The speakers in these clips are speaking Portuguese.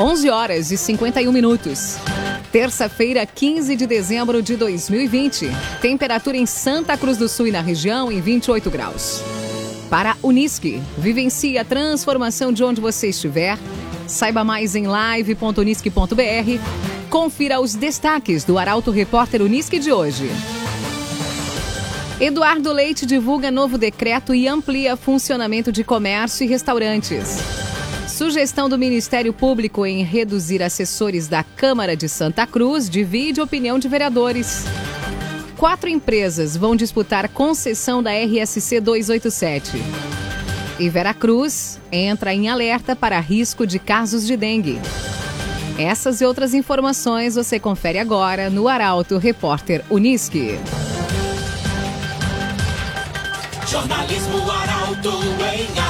11 horas e 51 minutos. Terça-feira, 15 de dezembro de 2020. Temperatura em Santa Cruz do Sul e na região em 28 graus. Para Unisque, vivencie a transformação de onde você estiver. Saiba mais em live.unisque.br. Confira os destaques do Arauto Repórter Unisque de hoje. Eduardo Leite divulga novo decreto e amplia funcionamento de comércio e restaurantes. Sugestão do Ministério Público em reduzir assessores da Câmara de Santa Cruz divide opinião de vereadores. Quatro empresas vão disputar concessão da RSC 287. E Veracruz entra em alerta para risco de casos de dengue. Essas e outras informações você confere agora no Arauto Repórter Unisque. Jornalismo Arauto em.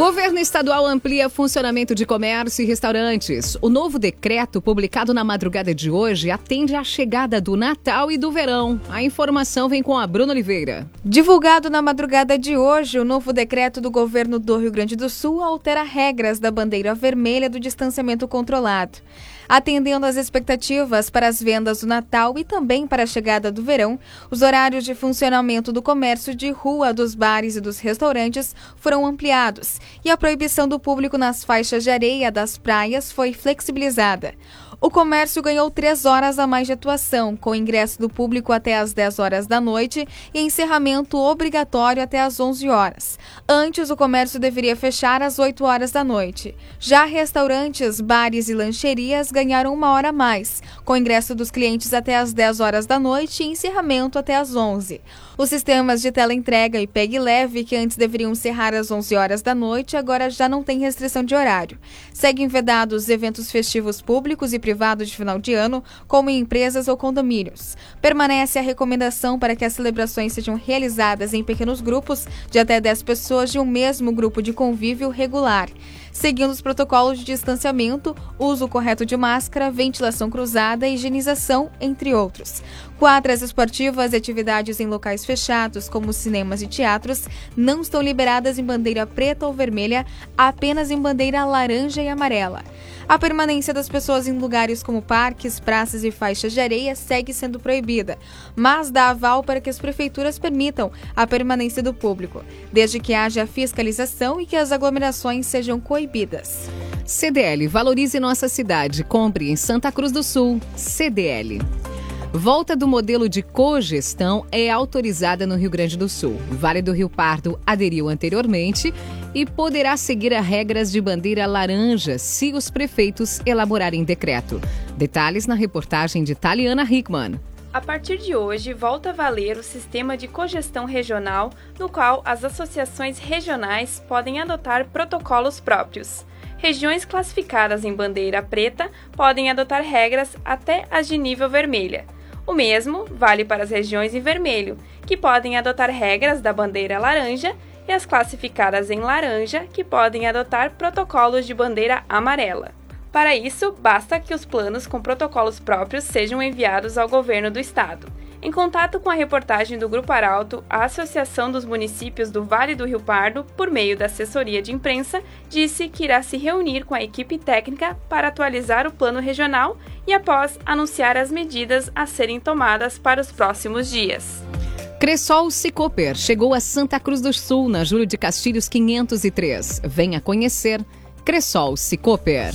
Governo estadual amplia funcionamento de comércio e restaurantes. O novo decreto, publicado na madrugada de hoje, atende à chegada do Natal e do verão. A informação vem com a Bruna Oliveira. Divulgado na madrugada de hoje, o novo decreto do governo do Rio Grande do Sul altera regras da bandeira vermelha do distanciamento controlado atendendo às expectativas para as vendas do Natal e também para a chegada do verão. Os horários de funcionamento do comércio de rua, dos bares e dos restaurantes foram ampliados e a proibição do público nas faixas de areia das praias foi flexibilizada. O comércio ganhou três horas a mais de atuação, com ingresso do público até às 10 horas da noite e encerramento obrigatório até às 11 horas. Antes, o comércio deveria fechar às 8 horas da noite. Já restaurantes, bares e lancherias ganharam uma hora a mais, com ingresso dos clientes até às 10 horas da noite e encerramento até às 11. Os sistemas de teleentrega e pegue leve, que antes deveriam encerrar às 11 horas da noite, agora já não têm restrição de horário. Seguem vedados eventos festivos públicos e privados de final de ano, como em empresas ou condomínios. Permanece a recomendação para que as celebrações sejam realizadas em pequenos grupos de até 10 pessoas de um mesmo grupo de convívio regular seguindo os protocolos de distanciamento, uso correto de máscara, ventilação cruzada, higienização, entre outros. Quadras esportivas e atividades em locais fechados, como cinemas e teatros, não estão liberadas em bandeira preta ou vermelha, apenas em bandeira laranja e amarela. A permanência das pessoas em lugares como parques, praças e faixas de areia segue sendo proibida, mas dá aval para que as prefeituras permitam a permanência do público, desde que haja fiscalização e que as aglomerações sejam coibidas. CDL Valorize Nossa Cidade. Compre em Santa Cruz do Sul. CDL. Volta do modelo de cogestão é autorizada no Rio Grande do Sul. Vale do Rio Pardo aderiu anteriormente e poderá seguir as regras de bandeira laranja se os prefeitos elaborarem decreto. Detalhes na reportagem de Taliana Hickman. A partir de hoje, volta a valer o sistema de cogestão regional, no qual as associações regionais podem adotar protocolos próprios. Regiões classificadas em bandeira preta podem adotar regras até as de nível vermelha. O mesmo vale para as regiões em vermelho, que podem adotar regras da bandeira laranja, e as classificadas em laranja, que podem adotar protocolos de bandeira amarela. Para isso, basta que os planos com protocolos próprios sejam enviados ao governo do estado. Em contato com a reportagem do Grupo Arauto, a Associação dos Municípios do Vale do Rio Pardo, por meio da assessoria de imprensa, disse que irá se reunir com a equipe técnica para atualizar o plano regional e, após, anunciar as medidas a serem tomadas para os próximos dias. Cressol Cicoper chegou a Santa Cruz do Sul, na Júlio de Castilhos 503. Venha conhecer Cressol Cicoper.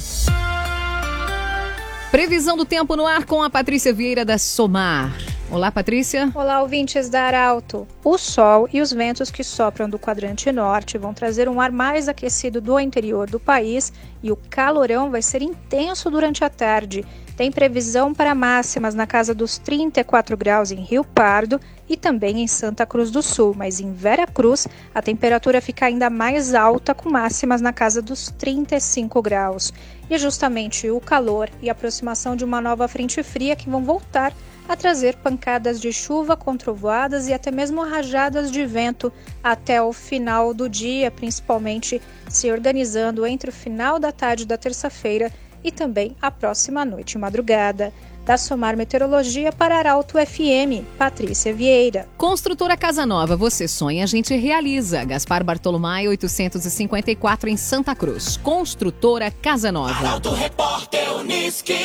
Previsão do tempo no ar com a Patrícia Vieira da Somar. Olá, Patrícia. Olá, ouvintes da Arauto. O sol e os ventos que sopram do quadrante norte vão trazer um ar mais aquecido do interior do país e o calorão vai ser intenso durante a tarde. Tem previsão para máximas na casa dos 34 graus em Rio Pardo e também em Santa Cruz do Sul, mas em Vera Cruz a temperatura fica ainda mais alta, com máximas na casa dos 35 graus. E justamente o calor e a aproximação de uma nova frente fria que vão voltar a trazer pancadas de chuva com trovoadas e até mesmo rajadas de vento até o final do dia, principalmente se organizando entre o final da tarde da terça-feira e também a próxima noite e madrugada. Da Somar Meteorologia para Arauto FM, Patrícia Vieira. Construtora Casa Nova, você sonha, a gente realiza. Gaspar Bartolomai, 854 em Santa Cruz. Construtora Casa Nova. Arauto Repórter Uniski.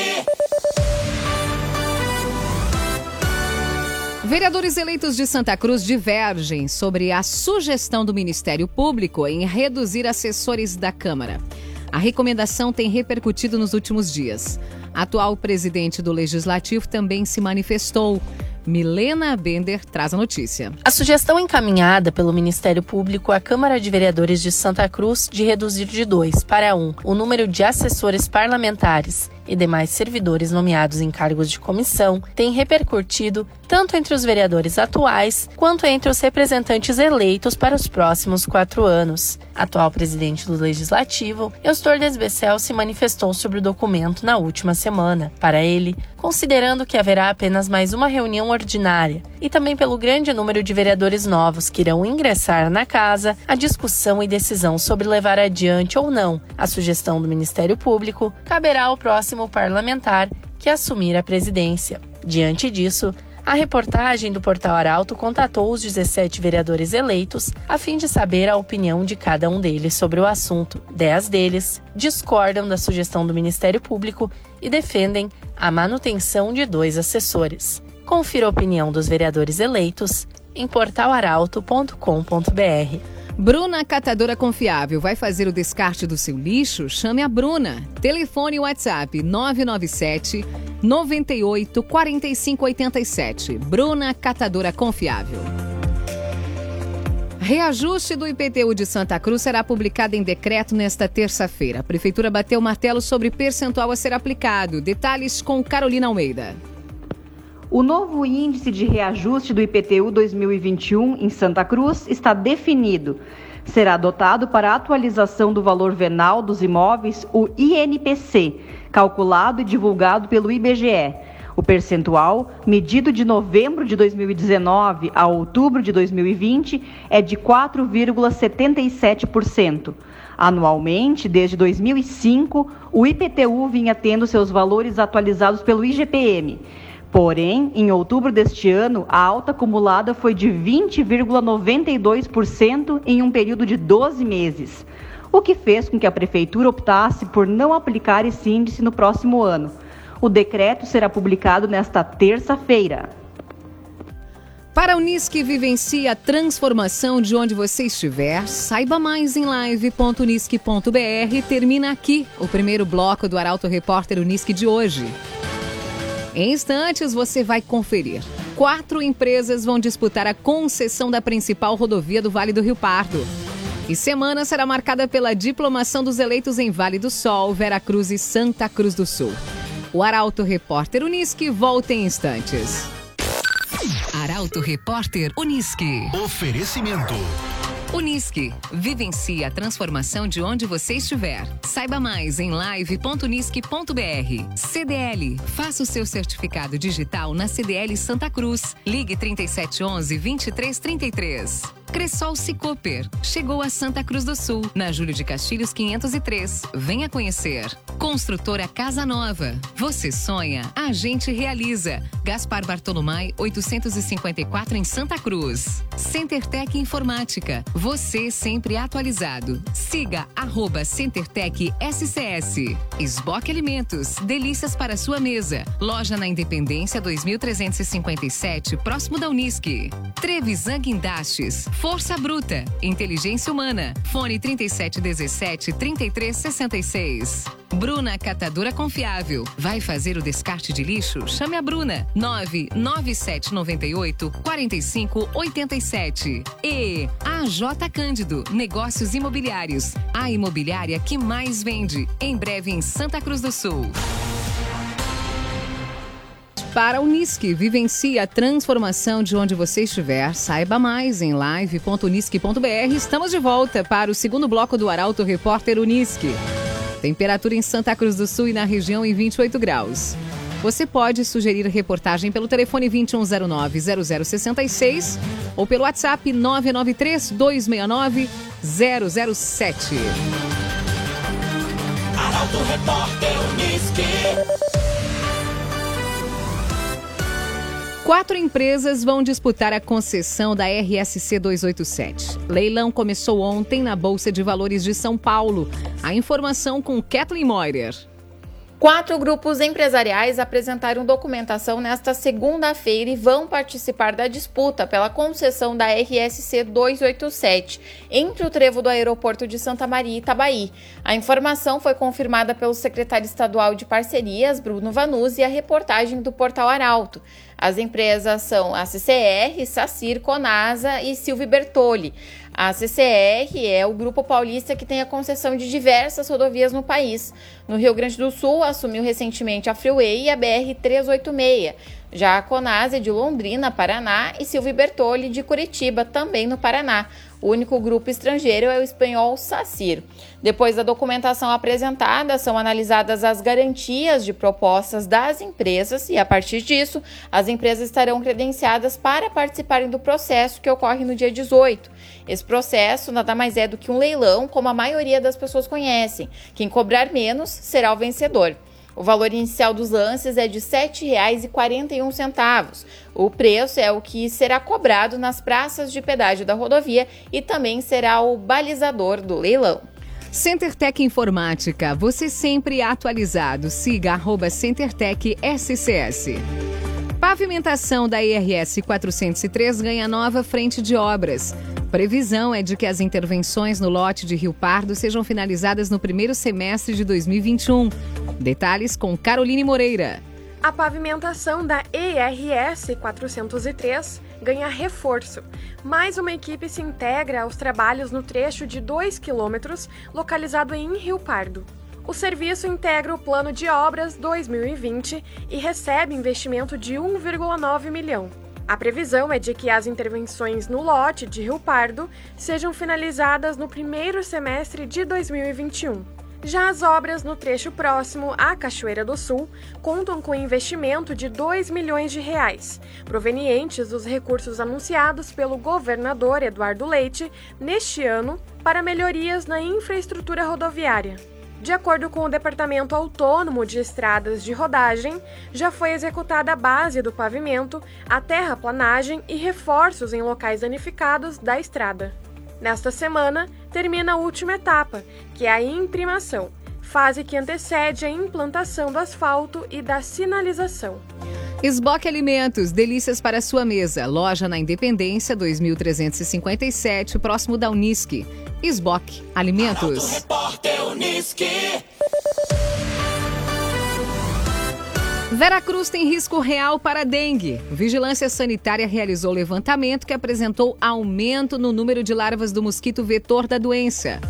Vereadores eleitos de Santa Cruz divergem sobre a sugestão do Ministério Público em reduzir assessores da Câmara. A recomendação tem repercutido nos últimos dias. A atual presidente do Legislativo também se manifestou. Milena Bender traz a notícia. A sugestão encaminhada pelo Ministério Público à Câmara de Vereadores de Santa Cruz de reduzir de dois para um o número de assessores parlamentares e demais servidores nomeados em cargos de comissão tem repercutido tanto entre os vereadores atuais quanto entre os representantes eleitos para os próximos quatro anos. Atual presidente do Legislativo, Eustor Desbecel se manifestou sobre o documento na última semana. Para ele, considerando que haverá apenas mais uma reunião ordinária e também pelo grande número de vereadores novos que irão ingressar na casa, a discussão e decisão sobre levar adiante ou não a sugestão do Ministério Público caberá ao próximo parlamentar que assumir a presidência. Diante disso, a reportagem do Portal Arauto contatou os 17 vereadores eleitos a fim de saber a opinião de cada um deles sobre o assunto. Dez deles discordam da sugestão do Ministério Público e defendem a manutenção de dois assessores. Confira a opinião dos vereadores eleitos em portalaralto.com.br. Bruna Catadora Confiável vai fazer o descarte do seu lixo? Chame a Bruna. Telefone WhatsApp 997 98 45 87. Bruna Catadora Confiável. Reajuste do IPTU de Santa Cruz será publicado em decreto nesta terça-feira. A Prefeitura bateu martelo sobre percentual a ser aplicado. Detalhes com Carolina Almeida. O novo índice de reajuste do IPTU 2021 em Santa Cruz está definido. Será adotado para a atualização do valor venal dos imóveis, o INPC, calculado e divulgado pelo IBGE. O percentual, medido de novembro de 2019 a outubro de 2020, é de 4,77%. Anualmente, desde 2005, o IPTU vinha tendo seus valores atualizados pelo IGPM. Porém, em outubro deste ano, a alta acumulada foi de 20,92% em um período de 12 meses, o que fez com que a Prefeitura optasse por não aplicar esse índice no próximo ano. O decreto será publicado nesta terça-feira. Para o Unisque vivencia a transformação de onde você estiver, saiba mais em live.unisque.br. Termina aqui o primeiro bloco do Arauto Repórter Unisque de hoje. Em instantes você vai conferir. Quatro empresas vão disputar a concessão da principal rodovia do Vale do Rio Pardo. E semana será marcada pela diplomação dos eleitos em Vale do Sol, Veracruz e Santa Cruz do Sul. O Arauto Repórter Unisque volta em instantes. Arauto Repórter Unisque. Oferecimento. Unisque. Vivencie a transformação de onde você estiver. Saiba mais em live.unisque.br. CDL. Faça o seu certificado digital na CDL Santa Cruz. Ligue 3711 2333. Cressol Cicoper. Chegou a Santa Cruz do Sul, na Júlio de Castilhos 503. Venha conhecer. Construtora Casa Nova. Você sonha, a gente realiza. Gaspar Bartolomai 854 em Santa Cruz. CenterTech Informática. Você sempre atualizado. Siga arroba CenterTech SCS. Esboque Alimentos. Delícias para sua mesa. Loja na Independência 2357, próximo da Unisque. Trevisan Guindastes. Força Bruta, Inteligência Humana. Fone 3717 3366. Bruna Catadora Confiável. Vai fazer o descarte de lixo? Chame a Bruna. 99798 4587. E AJ Cândido, Negócios Imobiliários. A imobiliária que mais vende. Em breve em Santa Cruz do Sul. Para a Unisque, vivencie a transformação de onde você estiver. Saiba mais em live.unisque.br. Estamos de volta para o segundo bloco do Arauto Repórter Unisque. Temperatura em Santa Cruz do Sul e na região em 28 graus. Você pode sugerir reportagem pelo telefone 2109-0066 ou pelo WhatsApp 993-269-007. Arauto Repórter Unisque. Quatro empresas vão disputar a concessão da RSC 287. Leilão começou ontem na Bolsa de Valores de São Paulo. A informação com Kathleen Moirer. Quatro grupos empresariais apresentaram documentação nesta segunda-feira e vão participar da disputa pela concessão da RSC 287 entre o trevo do aeroporto de Santa Maria e Itabaí. A informação foi confirmada pelo secretário estadual de parcerias, Bruno Vanuzzi, e a reportagem do Portal Arauto. As empresas são a CCR, Sacir, Conasa e Silvio Bertoli. A CCR é o grupo paulista que tem a concessão de diversas rodovias no país. No Rio Grande do Sul, assumiu recentemente a Freeway e a BR-386. Já a Conasa é de Londrina, Paraná, e Silvio Bertoli de Curitiba, também no Paraná. O único grupo estrangeiro é o espanhol SACIR. Depois da documentação apresentada, são analisadas as garantias de propostas das empresas e, a partir disso, as empresas estarão credenciadas para participarem do processo que ocorre no dia 18. Esse processo nada mais é do que um leilão, como a maioria das pessoas conhecem. Quem cobrar menos será o vencedor. O valor inicial dos lances é de R$ 7,41. O preço é o que será cobrado nas praças de pedágio da rodovia e também será o balizador do leilão. CenterTech Informática, você sempre atualizado. Siga CenterTech SCS. Pavimentação da IRS 403 ganha nova frente de obras. Previsão é de que as intervenções no lote de Rio Pardo sejam finalizadas no primeiro semestre de 2021. Detalhes com Caroline Moreira. A pavimentação da ERS 403 ganha reforço. Mais uma equipe se integra aos trabalhos no trecho de 2 quilômetros, localizado em Rio Pardo. O serviço integra o Plano de Obras 2020 e recebe investimento de 1,9 milhão. A previsão é de que as intervenções no lote de Rio Pardo sejam finalizadas no primeiro semestre de 2021. Já as obras no trecho próximo à Cachoeira do Sul contam com investimento de 2 milhões de reais, provenientes dos recursos anunciados pelo governador Eduardo Leite neste ano para melhorias na infraestrutura rodoviária. De acordo com o Departamento Autônomo de Estradas de Rodagem, já foi executada a base do pavimento, a terraplanagem e reforços em locais danificados da estrada. Nesta semana, termina a última etapa, que é a imprimação, fase que antecede a implantação do asfalto e da sinalização. Esboque Alimentos, delícias para sua mesa. Loja na Independência 2357, próximo da Unisque. Esboque Alimentos. Veracruz tem risco real para dengue. Vigilância Sanitária realizou levantamento que apresentou aumento no número de larvas do mosquito vetor da doença.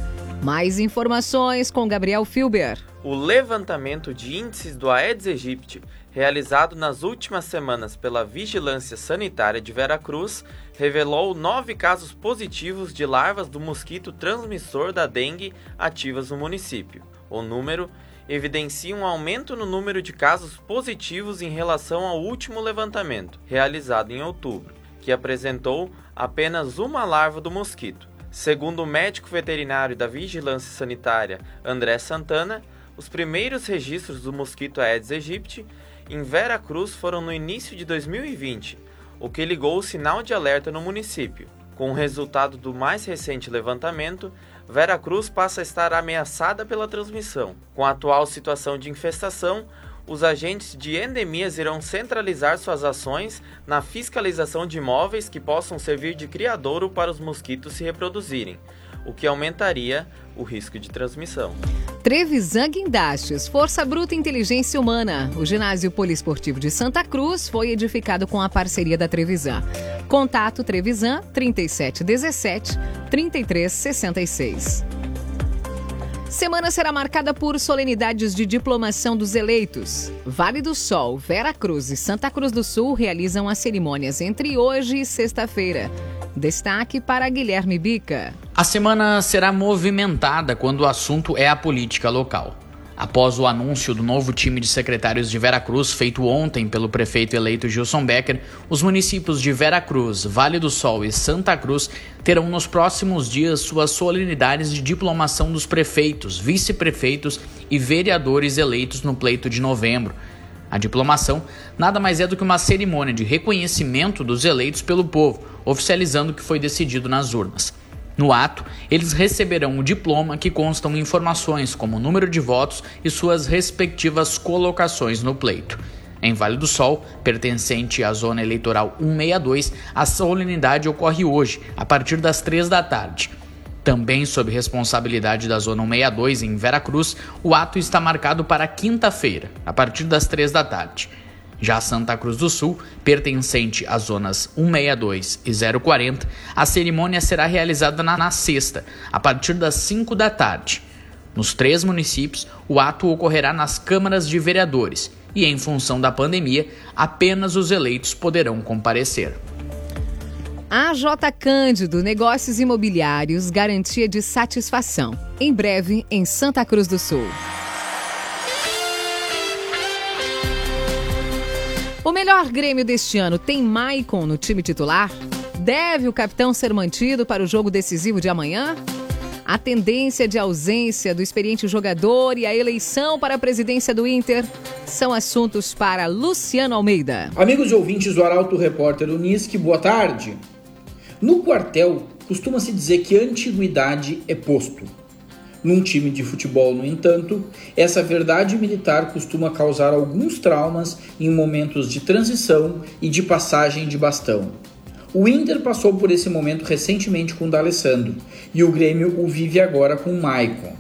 Mais informações com Gabriel Filber. O levantamento de índices do Aedes aegypti, realizado nas últimas semanas pela Vigilância Sanitária de Veracruz, revelou nove casos positivos de larvas do mosquito transmissor da dengue ativas no município. O número evidencia um aumento no número de casos positivos em relação ao último levantamento, realizado em outubro, que apresentou apenas uma larva do mosquito. Segundo o médico veterinário da Vigilância Sanitária, André Santana, os primeiros registros do mosquito Aedes aegypti em Vera Cruz foram no início de 2020, o que ligou o sinal de alerta no município. Com o resultado do mais recente levantamento, Veracruz passa a estar ameaçada pela transmissão. Com a atual situação de infestação, os agentes de endemias irão centralizar suas ações na fiscalização de imóveis que possam servir de criadouro para os mosquitos se reproduzirem, o que aumentaria o risco de transmissão. Trevisan Guindastes, Força Bruta e Inteligência Humana. O ginásio poliesportivo de Santa Cruz foi edificado com a parceria da Trevisan. Contato Trevisan 3717 3366. Semana será marcada por solenidades de diplomação dos eleitos. Vale do Sol, Vera Cruz e Santa Cruz do Sul realizam as cerimônias entre hoje e sexta-feira. Destaque para Guilherme Bica. A semana será movimentada quando o assunto é a política local. Após o anúncio do novo time de secretários de Veracruz, feito ontem pelo prefeito eleito Gilson Becker, os municípios de Veracruz, Vale do Sol e Santa Cruz terão nos próximos dias suas solenidades de diplomação dos prefeitos, vice-prefeitos e vereadores eleitos no pleito de novembro. A diplomação nada mais é do que uma cerimônia de reconhecimento dos eleitos pelo povo, oficializando o que foi decidido nas urnas. No ato, eles receberão o diploma que constam informações como o número de votos e suas respectivas colocações no pleito. Em Vale do Sol, pertencente à zona eleitoral 162, a solenidade ocorre hoje, a partir das 3 da tarde. Também sob responsabilidade da Zona 162 em Veracruz, o ato está marcado para quinta-feira, a partir das 3 da tarde. Já Santa Cruz do Sul, pertencente às zonas 162 e 040, a cerimônia será realizada na, na sexta, a partir das 5 da tarde. Nos três municípios, o ato ocorrerá nas câmaras de vereadores e, em função da pandemia, apenas os eleitos poderão comparecer. AJ Cândido Negócios Imobiliários Garantia de Satisfação. Em breve, em Santa Cruz do Sul. O melhor Grêmio deste ano tem Maicon no time titular? Deve o capitão ser mantido para o jogo decisivo de amanhã? A tendência de ausência do experiente jogador e a eleição para a presidência do Inter são assuntos para Luciano Almeida. Amigos e ouvintes do Arauto Repórter Unisque, boa tarde. No quartel, costuma-se dizer que antiguidade é posto. Num time de futebol, no entanto, essa verdade militar costuma causar alguns traumas em momentos de transição e de passagem de bastão. O Inter passou por esse momento recentemente com o D'Alessandro e o Grêmio o vive agora com o Maicon.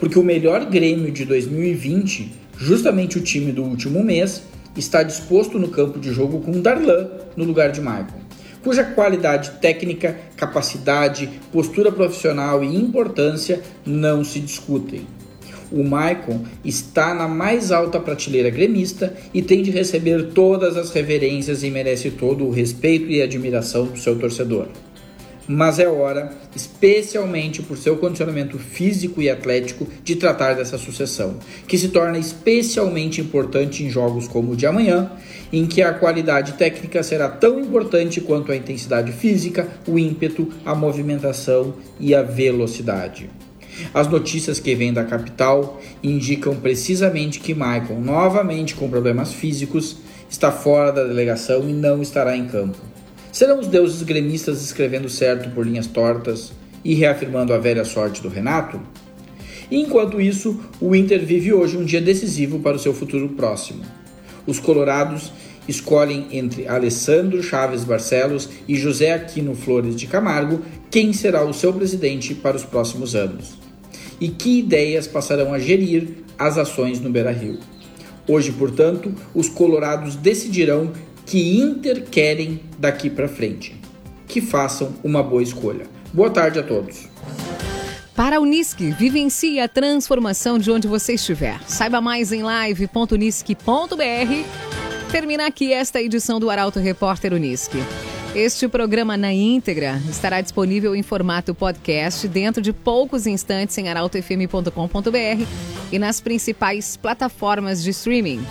Porque o melhor Grêmio de 2020, justamente o time do último mês, está disposto no campo de jogo com Darlan no lugar de Maicon cuja qualidade técnica, capacidade, postura profissional e importância não se discutem. O Maicon está na mais alta prateleira gremista e tem de receber todas as reverências e merece todo o respeito e admiração do seu torcedor mas é hora, especialmente por seu condicionamento físico e atlético, de tratar dessa sucessão, que se torna especialmente importante em jogos como o de amanhã, em que a qualidade técnica será tão importante quanto a intensidade física, o ímpeto, a movimentação e a velocidade. As notícias que vêm da capital indicam precisamente que Michael, novamente com problemas físicos, está fora da delegação e não estará em campo. Serão os deuses gremistas escrevendo certo por linhas tortas e reafirmando a velha sorte do Renato? enquanto isso, o Inter vive hoje um dia decisivo para o seu futuro próximo. Os colorados escolhem entre Alessandro Chaves Barcelos e José Aquino Flores de Camargo quem será o seu presidente para os próximos anos. E que ideias passarão a gerir as ações no Beira-Rio. Hoje, portanto, os colorados decidirão que Inter querem daqui para frente. Que façam uma boa escolha. Boa tarde a todos. Para a Unisque, vivencie a transformação de onde você estiver. Saiba mais em live.unisque.br. Termina aqui esta edição do Arauto Repórter Unisque. Este programa na íntegra estará disponível em formato podcast dentro de poucos instantes em arautofm.com.br e nas principais plataformas de streaming.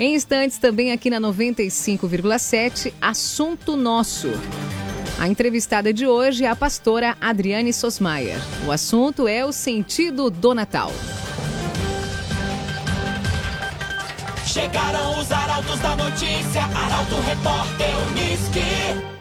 Em instantes, também aqui na 95,7, Assunto Nosso. A entrevistada de hoje é a pastora Adriane Sosmaier. O assunto é o sentido do Natal. Chegaram os arautos da notícia, Arauto Repórter Unisque.